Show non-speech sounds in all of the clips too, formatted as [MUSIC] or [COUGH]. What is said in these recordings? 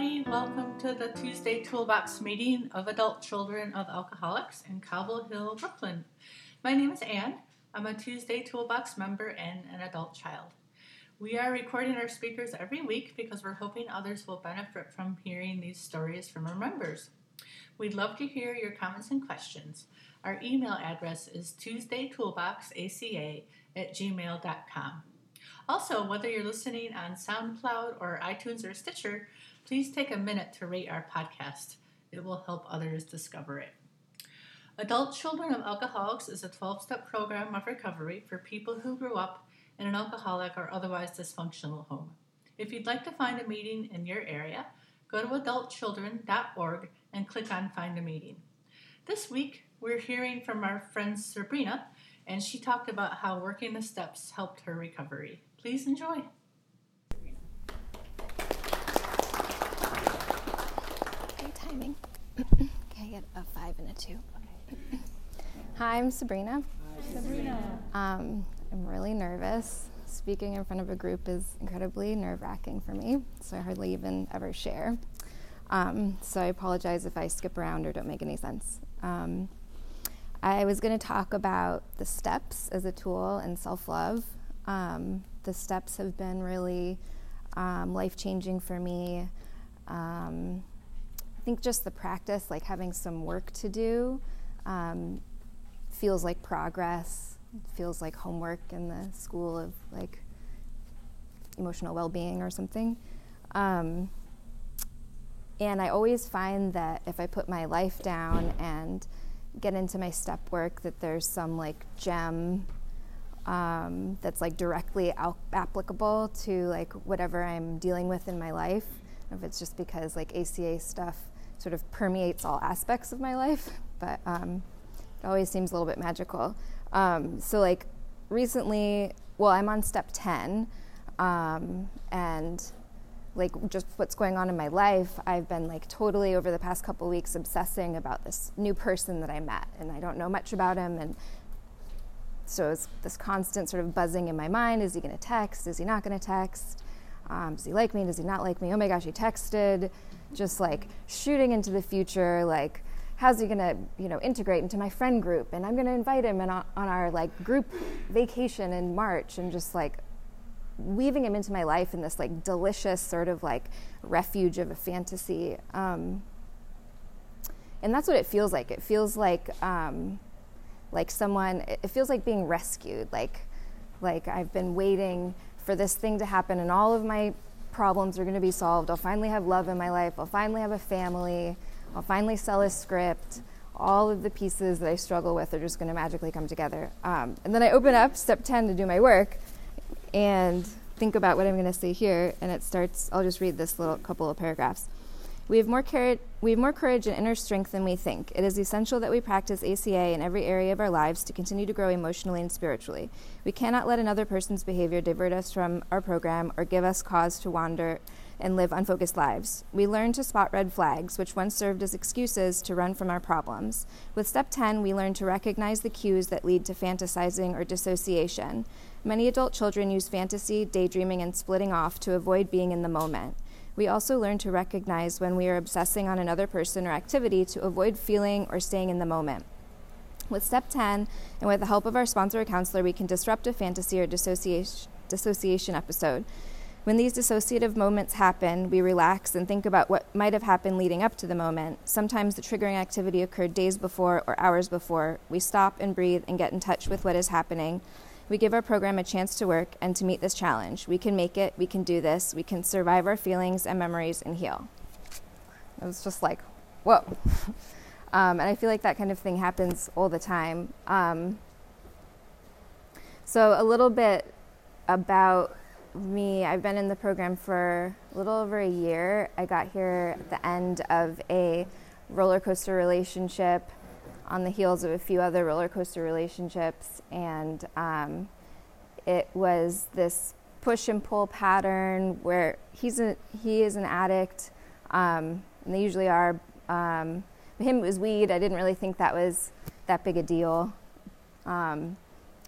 everybody. Welcome to the Tuesday Toolbox meeting of adult children of alcoholics in Cobble Hill, Brooklyn. My name is Anne. I'm a Tuesday Toolbox member and an adult child. We are recording our speakers every week because we're hoping others will benefit from hearing these stories from our members. We'd love to hear your comments and questions. Our email address is tuesdaytoolboxaca at gmail.com. Also, whether you're listening on SoundCloud or iTunes or Stitcher, please take a minute to rate our podcast. It will help others discover it. Adult Children of Alcoholics is a 12 step program of recovery for people who grew up in an alcoholic or otherwise dysfunctional home. If you'd like to find a meeting in your area, go to adultchildren.org and click on Find a Meeting. This week, we're hearing from our friend Sabrina, and she talked about how working the steps helped her recovery. Please enjoy. Timing. [COUGHS] okay, I get a five and a two. Hi, I'm Sabrina. Hi, Sabrina. Um, I'm really nervous. Speaking in front of a group is incredibly nerve wracking for me, so I hardly even ever share. Um, so I apologize if I skip around or don't make any sense. Um, I was going to talk about the steps as a tool in self love. Um, the steps have been really um, life changing for me. Um, I think just the practice, like having some work to do, um, feels like progress, feels like homework in the school of like emotional well being or something. Um, and I always find that if I put my life down and get into my step work, that there's some like gem um, that's like directly al- applicable to like whatever I'm dealing with in my life. If it's just because like ACA stuff sort of permeates all aspects of my life, but um, it always seems a little bit magical. Um, so like recently, well, I'm on step ten, um, and like just what's going on in my life, I've been like totally over the past couple weeks obsessing about this new person that I met, and I don't know much about him, and so it's this constant sort of buzzing in my mind: Is he going to text? Is he not going to text? Um, does he like me? Does he not like me? Oh my gosh, he texted. Just like shooting into the future, like how's he going to you know integrate into my friend group and i'm going to invite him in on, our like group vacation in march and just like weaving him into my life in this like delicious sort of like refuge of a fantasy um, and that's what it feels like it feels like um, like someone it feels like being rescued like like i've been waiting for this thing to happen and all of my problems are going to be solved i'll finally have love in my life i'll finally have a family i'll finally sell a script all of the pieces that i struggle with are just going to magically come together um, and then i open up step 10 to do my work and think about what I'm going to say here. And it starts, I'll just read this little couple of paragraphs. We have, more courage, we have more courage and inner strength than we think. It is essential that we practice ACA in every area of our lives to continue to grow emotionally and spiritually. We cannot let another person's behavior divert us from our program or give us cause to wander and live unfocused lives. We learn to spot red flags, which once served as excuses to run from our problems. With step 10, we learn to recognize the cues that lead to fantasizing or dissociation. Many adult children use fantasy, daydreaming, and splitting off to avoid being in the moment. We also learn to recognize when we are obsessing on another person or activity to avoid feeling or staying in the moment. With step 10, and with the help of our sponsor or counselor, we can disrupt a fantasy or dissociation, episode. When these dissociative moments happen, we relax and think about what might have happened leading up to the moment. Sometimes the triggering activity occurred days before or hours before. We stop and breathe and get in touch with what is happening. We give our program a chance to work and to meet this challenge. We can make it, we can do this, we can survive our feelings and memories and heal. It was just like, whoa. [LAUGHS] um, and I feel like that kind of thing happens all the time. Um, so, a little bit about me I've been in the program for a little over a year. I got here at the end of a roller coaster relationship on the heels of a few other roller coaster relationships, and um, it was this push and pull pattern where he's a, he is an addict, um, and they usually are. Um, him it was weed. I didn't really think that was that big a deal, um,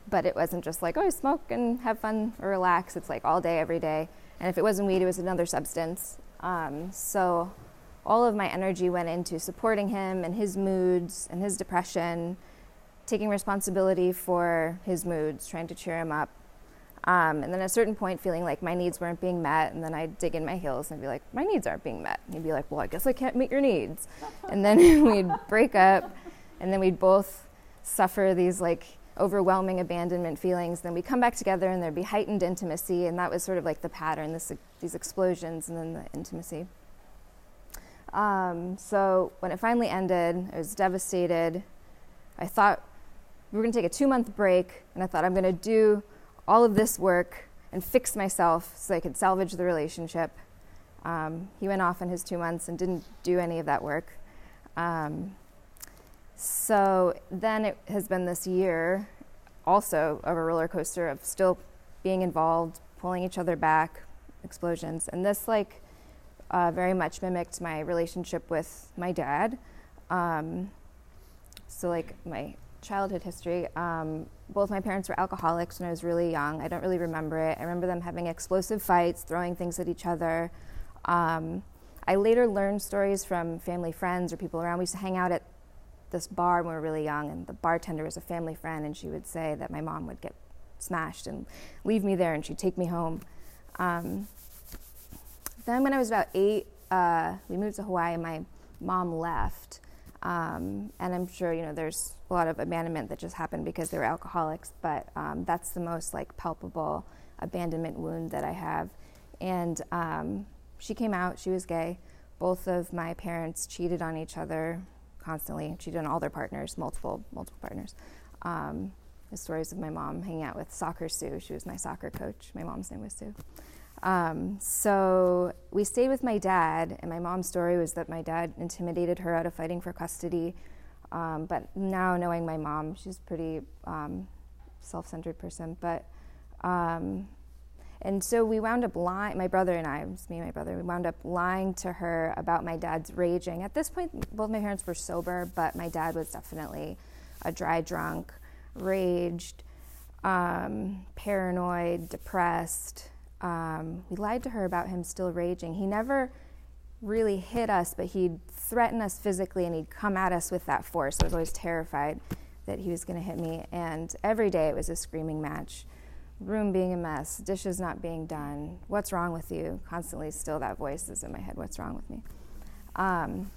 but it wasn't just like oh smoke and have fun or relax. It's like all day every day, and if it wasn't weed, it was another substance. Um, so all of my energy went into supporting him and his moods and his depression, taking responsibility for his moods, trying to cheer him up. Um, and then at a certain point, feeling like my needs weren't being met, and then I'd dig in my heels and be like, my needs aren't being met. And he'd be like, well, I guess I can't meet your needs. and then [LAUGHS] we'd break up, and then we'd both suffer these like overwhelming abandonment feelings. Then we'd come back together, and there'd be heightened intimacy, and that was sort of like the pattern, this, these explosions, and then the intimacy. Um, so when it finally ended, I was devastated. I thought we were going to take a two month break, and I thought I'm going to do all of this work and fix myself so I could salvage the relationship. Um, he went off in his two months and didn't do any of that work. Um, so then it has been this year also of a roller coaster of still being involved, pulling each other back, explosions. And this, like, uh, very much mimicked my relationship with my dad. Um, so, like, my childhood history, um, both my parents were alcoholics when I was really young. I don't really remember it. I remember them having explosive fights, throwing things at each other. Um, I later learned stories from family friends or people around. We used to hang out at this bar when we were really young, and the bartender was a family friend, and she would say that my mom would get smashed and leave me there, and she'd take me home. Um, then, when I was about eight, uh, we moved to Hawaii, and my mom left. Um, and I'm sure you know there's a lot of abandonment that just happened because they were alcoholics, but um, that's the most like palpable abandonment wound that I have. And um, she came out; she was gay. Both of my parents cheated on each other constantly. Cheated on all their partners, multiple multiple partners. Um, the stories of my mom hanging out with soccer Sue. She was my soccer coach. My mom's name was Sue. Um, so we stayed with my dad, and my mom's story was that my dad intimidated her out of fighting for custody. Um, but now knowing my mom, she's pretty um, self-centered person. But um, and so we wound up lying. My brother and I, was me and my brother, we wound up lying to her about my dad's raging. At this point, both my parents were sober, but my dad was definitely a dry drunk, raged, um, paranoid, depressed um, we lied to her about him still raging. He never really hit us, but he'd threaten us physically and he'd come at us with that force. I was always terrified that he was going to hit me. And every day it was a screaming match. Room being a mess, dishes not being done. What's wrong with you? Constantly, still that voice is in my head. What's wrong with me? Um,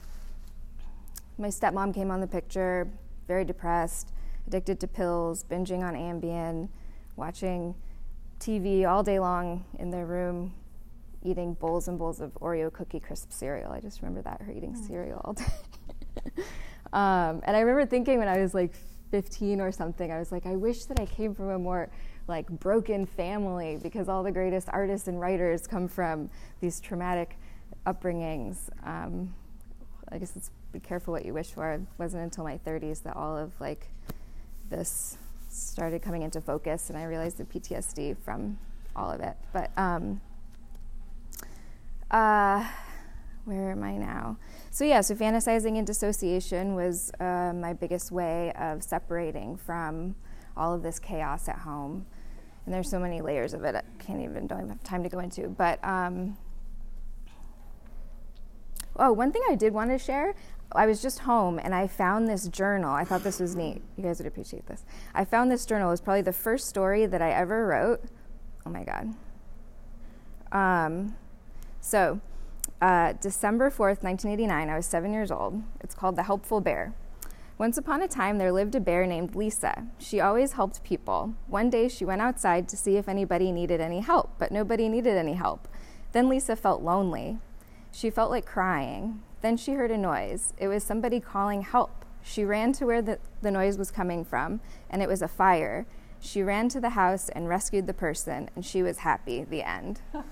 my stepmom came on the picture, very depressed, addicted to pills, binging on Ambien, watching TV all day long in their room, eating bowls and bowls of Oreo cookie crisp cereal. I just remember that her eating mm. cereal all day. [LAUGHS] um, and I remember thinking when I was like 15 or something, I was like, I wish that I came from a more like broken family because all the greatest artists and writers come from these traumatic upbringings. Um, I guess it's be careful what you wish for. It wasn't until my 30s that all of like this started coming into focus, and I realized the PTSD from all of it. But um, uh, where am I now? So yeah, so fantasizing and dissociation was uh, my biggest way of separating from all of this chaos at home. And there's so many layers of it. I can't even don't even have time to go into. But um, oh, one thing I did want to share. I was just home and I found this journal. I thought this was neat. You guys would appreciate this. I found this journal. It was probably the first story that I ever wrote. Oh my God. Um, so, uh, December 4th, 1989, I was seven years old. It's called The Helpful Bear. Once upon a time, there lived a bear named Lisa. She always helped people. One day, she went outside to see if anybody needed any help, but nobody needed any help. Then Lisa felt lonely. She felt like crying. Then she heard a noise. It was somebody calling help. She ran to where the, the noise was coming from, and it was a fire. She ran to the house and rescued the person, and she was happy. The end. [LAUGHS]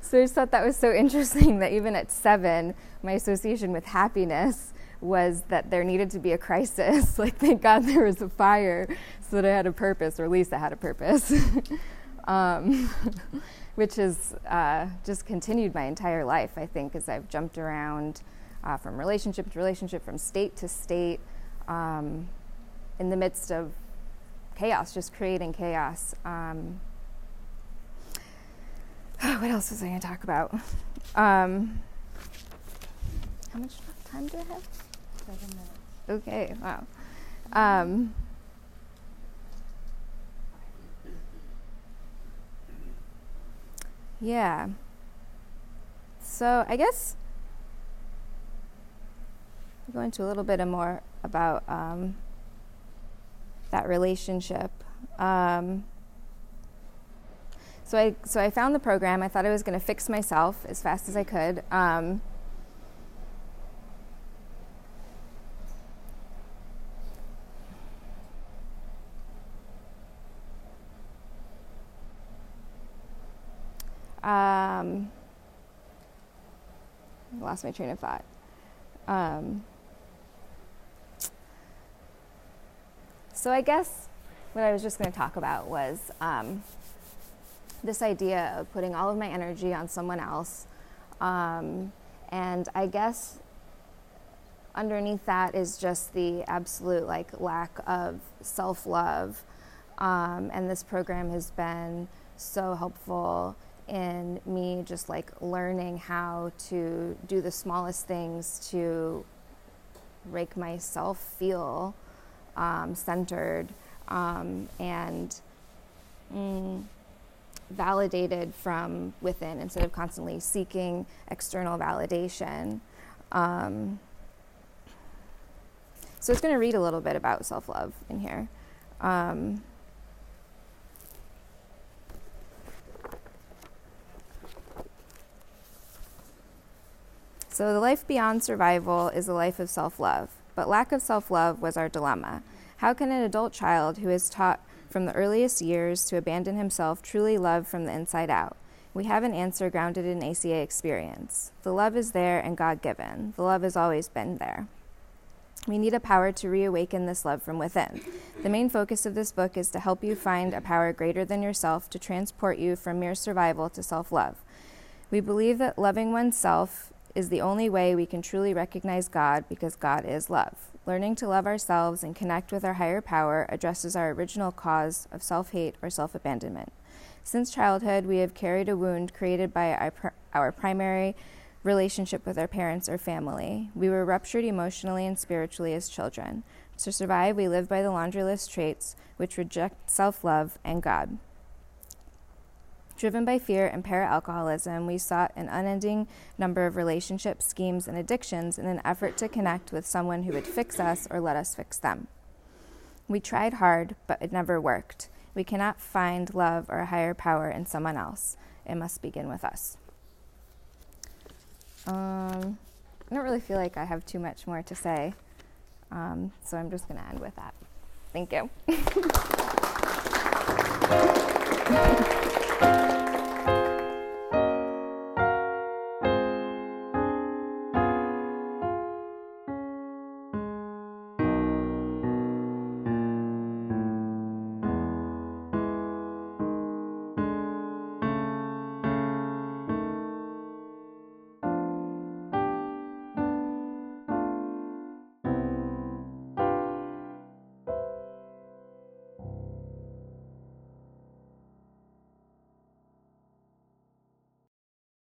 so I just thought that was so interesting that even at seven, my association with happiness was that there needed to be a crisis. [LAUGHS] like, thank God there was a fire so that I had a purpose, or at least I had a purpose. [LAUGHS] um, which has uh, just continued my entire life, I think, as I've jumped around uh, from relationship to relationship, from state to state, um, in the midst of chaos, just creating chaos. Um, [SIGHS] what else was I going to talk about? Um, how much time do I have? Seven minutes. Okay, wow. Yeah. So I guess go into a little bit more about um, that relationship. Um, so I so I found the program. I thought I was going to fix myself as fast as I could. Um, um, lost my train of thought. Um, so I guess what I was just going to talk about was um, this idea of putting all of my energy on someone else. Um, and I guess underneath that is just the absolute like lack of self-love. Um, and this program has been so helpful in me just like learning how to do the smallest things to make myself feel um, centered um, and mm, validated from within instead of constantly seeking external validation. Um, so it's going to read a little bit about self love in here. So, the life beyond survival is a life of self love, but lack of self love was our dilemma. How can an adult child who is taught from the earliest years to abandon himself truly love from the inside out? We have an answer grounded in ACA experience. The love is there and God given. The love has always been there. We need a power to reawaken this love from within. The main focus of this book is to help you find a power greater than yourself to transport you from mere survival to self love. We believe that loving oneself is the only way we can truly recognize God because God is love. Learning to love ourselves and connect with our higher power addresses our original cause of self hate or self abandonment. Since childhood, we have carried a wound created by our, pr- our primary relationship with our parents or family. We were ruptured emotionally and spiritually as children. To survive, we live by the laundry list traits which reject self love and God. Driven by fear and para alcoholism, we sought an unending number of relationships, schemes, and addictions in an effort to connect with someone who would fix us or let us fix them. We tried hard, but it never worked. We cannot find love or a higher power in someone else. It must begin with us. Um, I don't really feel like I have too much more to say, um, so I'm just going to end with that. Thank you. [LAUGHS]